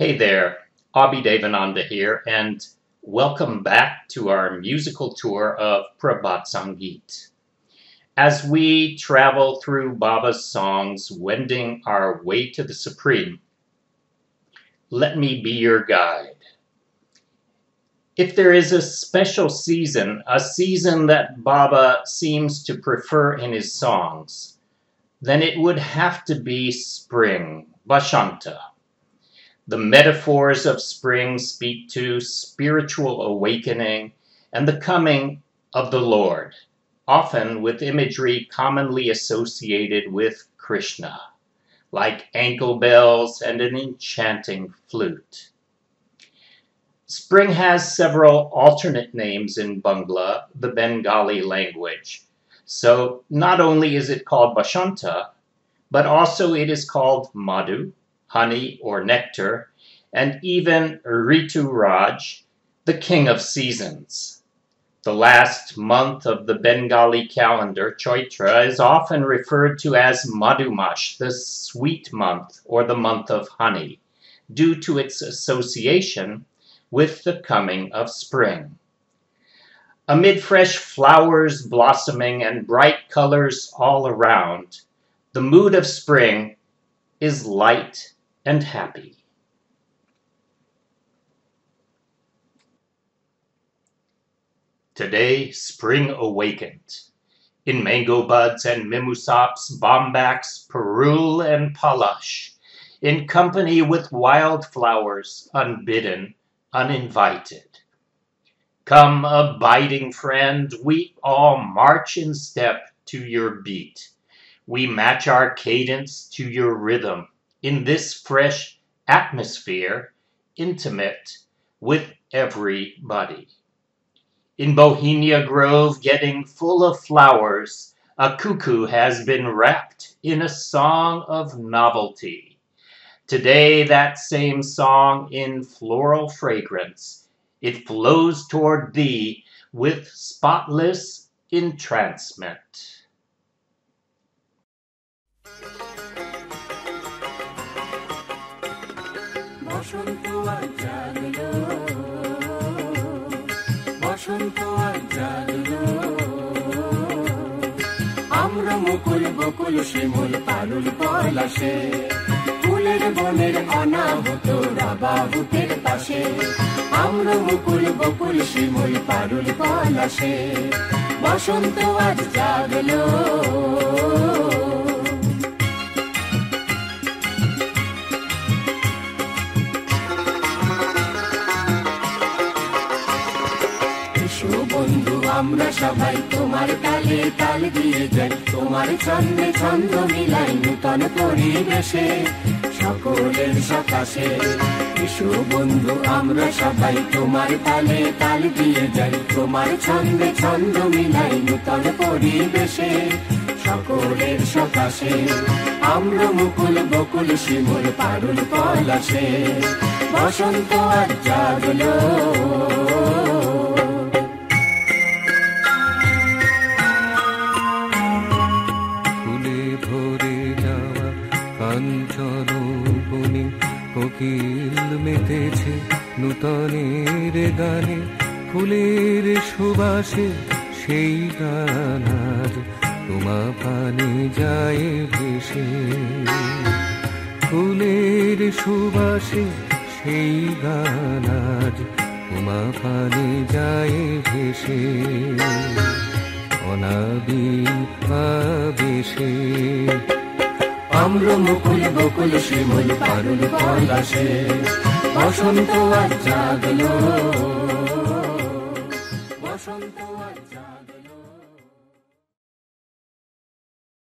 Hey there, Abhi Devananda here, and welcome back to our musical tour of Prabhat Sangeet. As we travel through Baba's songs, wending our way to the Supreme, let me be your guide. If there is a special season, a season that Baba seems to prefer in his songs, then it would have to be spring, Bashanta. The metaphors of spring speak to spiritual awakening and the coming of the Lord, often with imagery commonly associated with Krishna, like ankle bells and an enchanting flute. Spring has several alternate names in Bangla, the Bengali language. So not only is it called Bashanta, but also it is called Madhu, honey or nectar, and even Ritu Raj, the king of seasons. The last month of the Bengali calendar, Chaitra, is often referred to as Madhumash, the sweet month or the month of honey, due to its association with the coming of spring. Amid fresh flowers blossoming and bright colors all around, the mood of spring is light and happy. Today, spring awakened. In mango buds and mimusops, bombax, parul, and palash, in company with wild flowers, unbidden, uninvited. Come, abiding friend, we all march in step to your beat. We match our cadence to your rhythm in this fresh atmosphere, intimate with everybody. In Bohemia Grove, getting full of flowers, a cuckoo has been wrapped in a song of novelty. Today, that same song in floral fragrance, it flows toward thee with spotless entrancement. বসন্ত আর জাগলো। বসন্ত আর জাগলো। আমরা মুকুল বকুল শিমুল পারুল পলাশে। ফুলের বনের অনাহত রাবাহুতের পাশে। আমরা মুকুল বকুল শিমুল পারুল পলাশে। বসন্ত আজ জাগলো। আমরা সবাই তোমার তালে তাল দিয়ে যাই। তোমার ছন্দে ছন্দ মিলাই নূতন পরিবেশে, সকলের সকাশে। এসো বন্ধু, আমরা সবাই তোমার তালে তাল দিয়ে যাই। তোমার ছন্দে ছন্দ মিলাই নূতন পরিবেশে, সকলের সকাশে। আমরা মুকুল, বকুল, শিমুল, পারুল, পলাশে। বসন্ত আর জাগলো। কাঞ্চন কোকিল মেতেছে নূতনের গানে, ফুলের সুবাসে সেই গান আজ তোমা পানে যায় ভেসে। ফুলের সুবাসে সেই গান আজ তোমা পানে যায় ভেসে। অনাবিকাবেশে আম্র মুকুল বকুল শিমুল পারুল পলাশে বসন্ত আর জাগলো। বসন্ত আর জাগলো।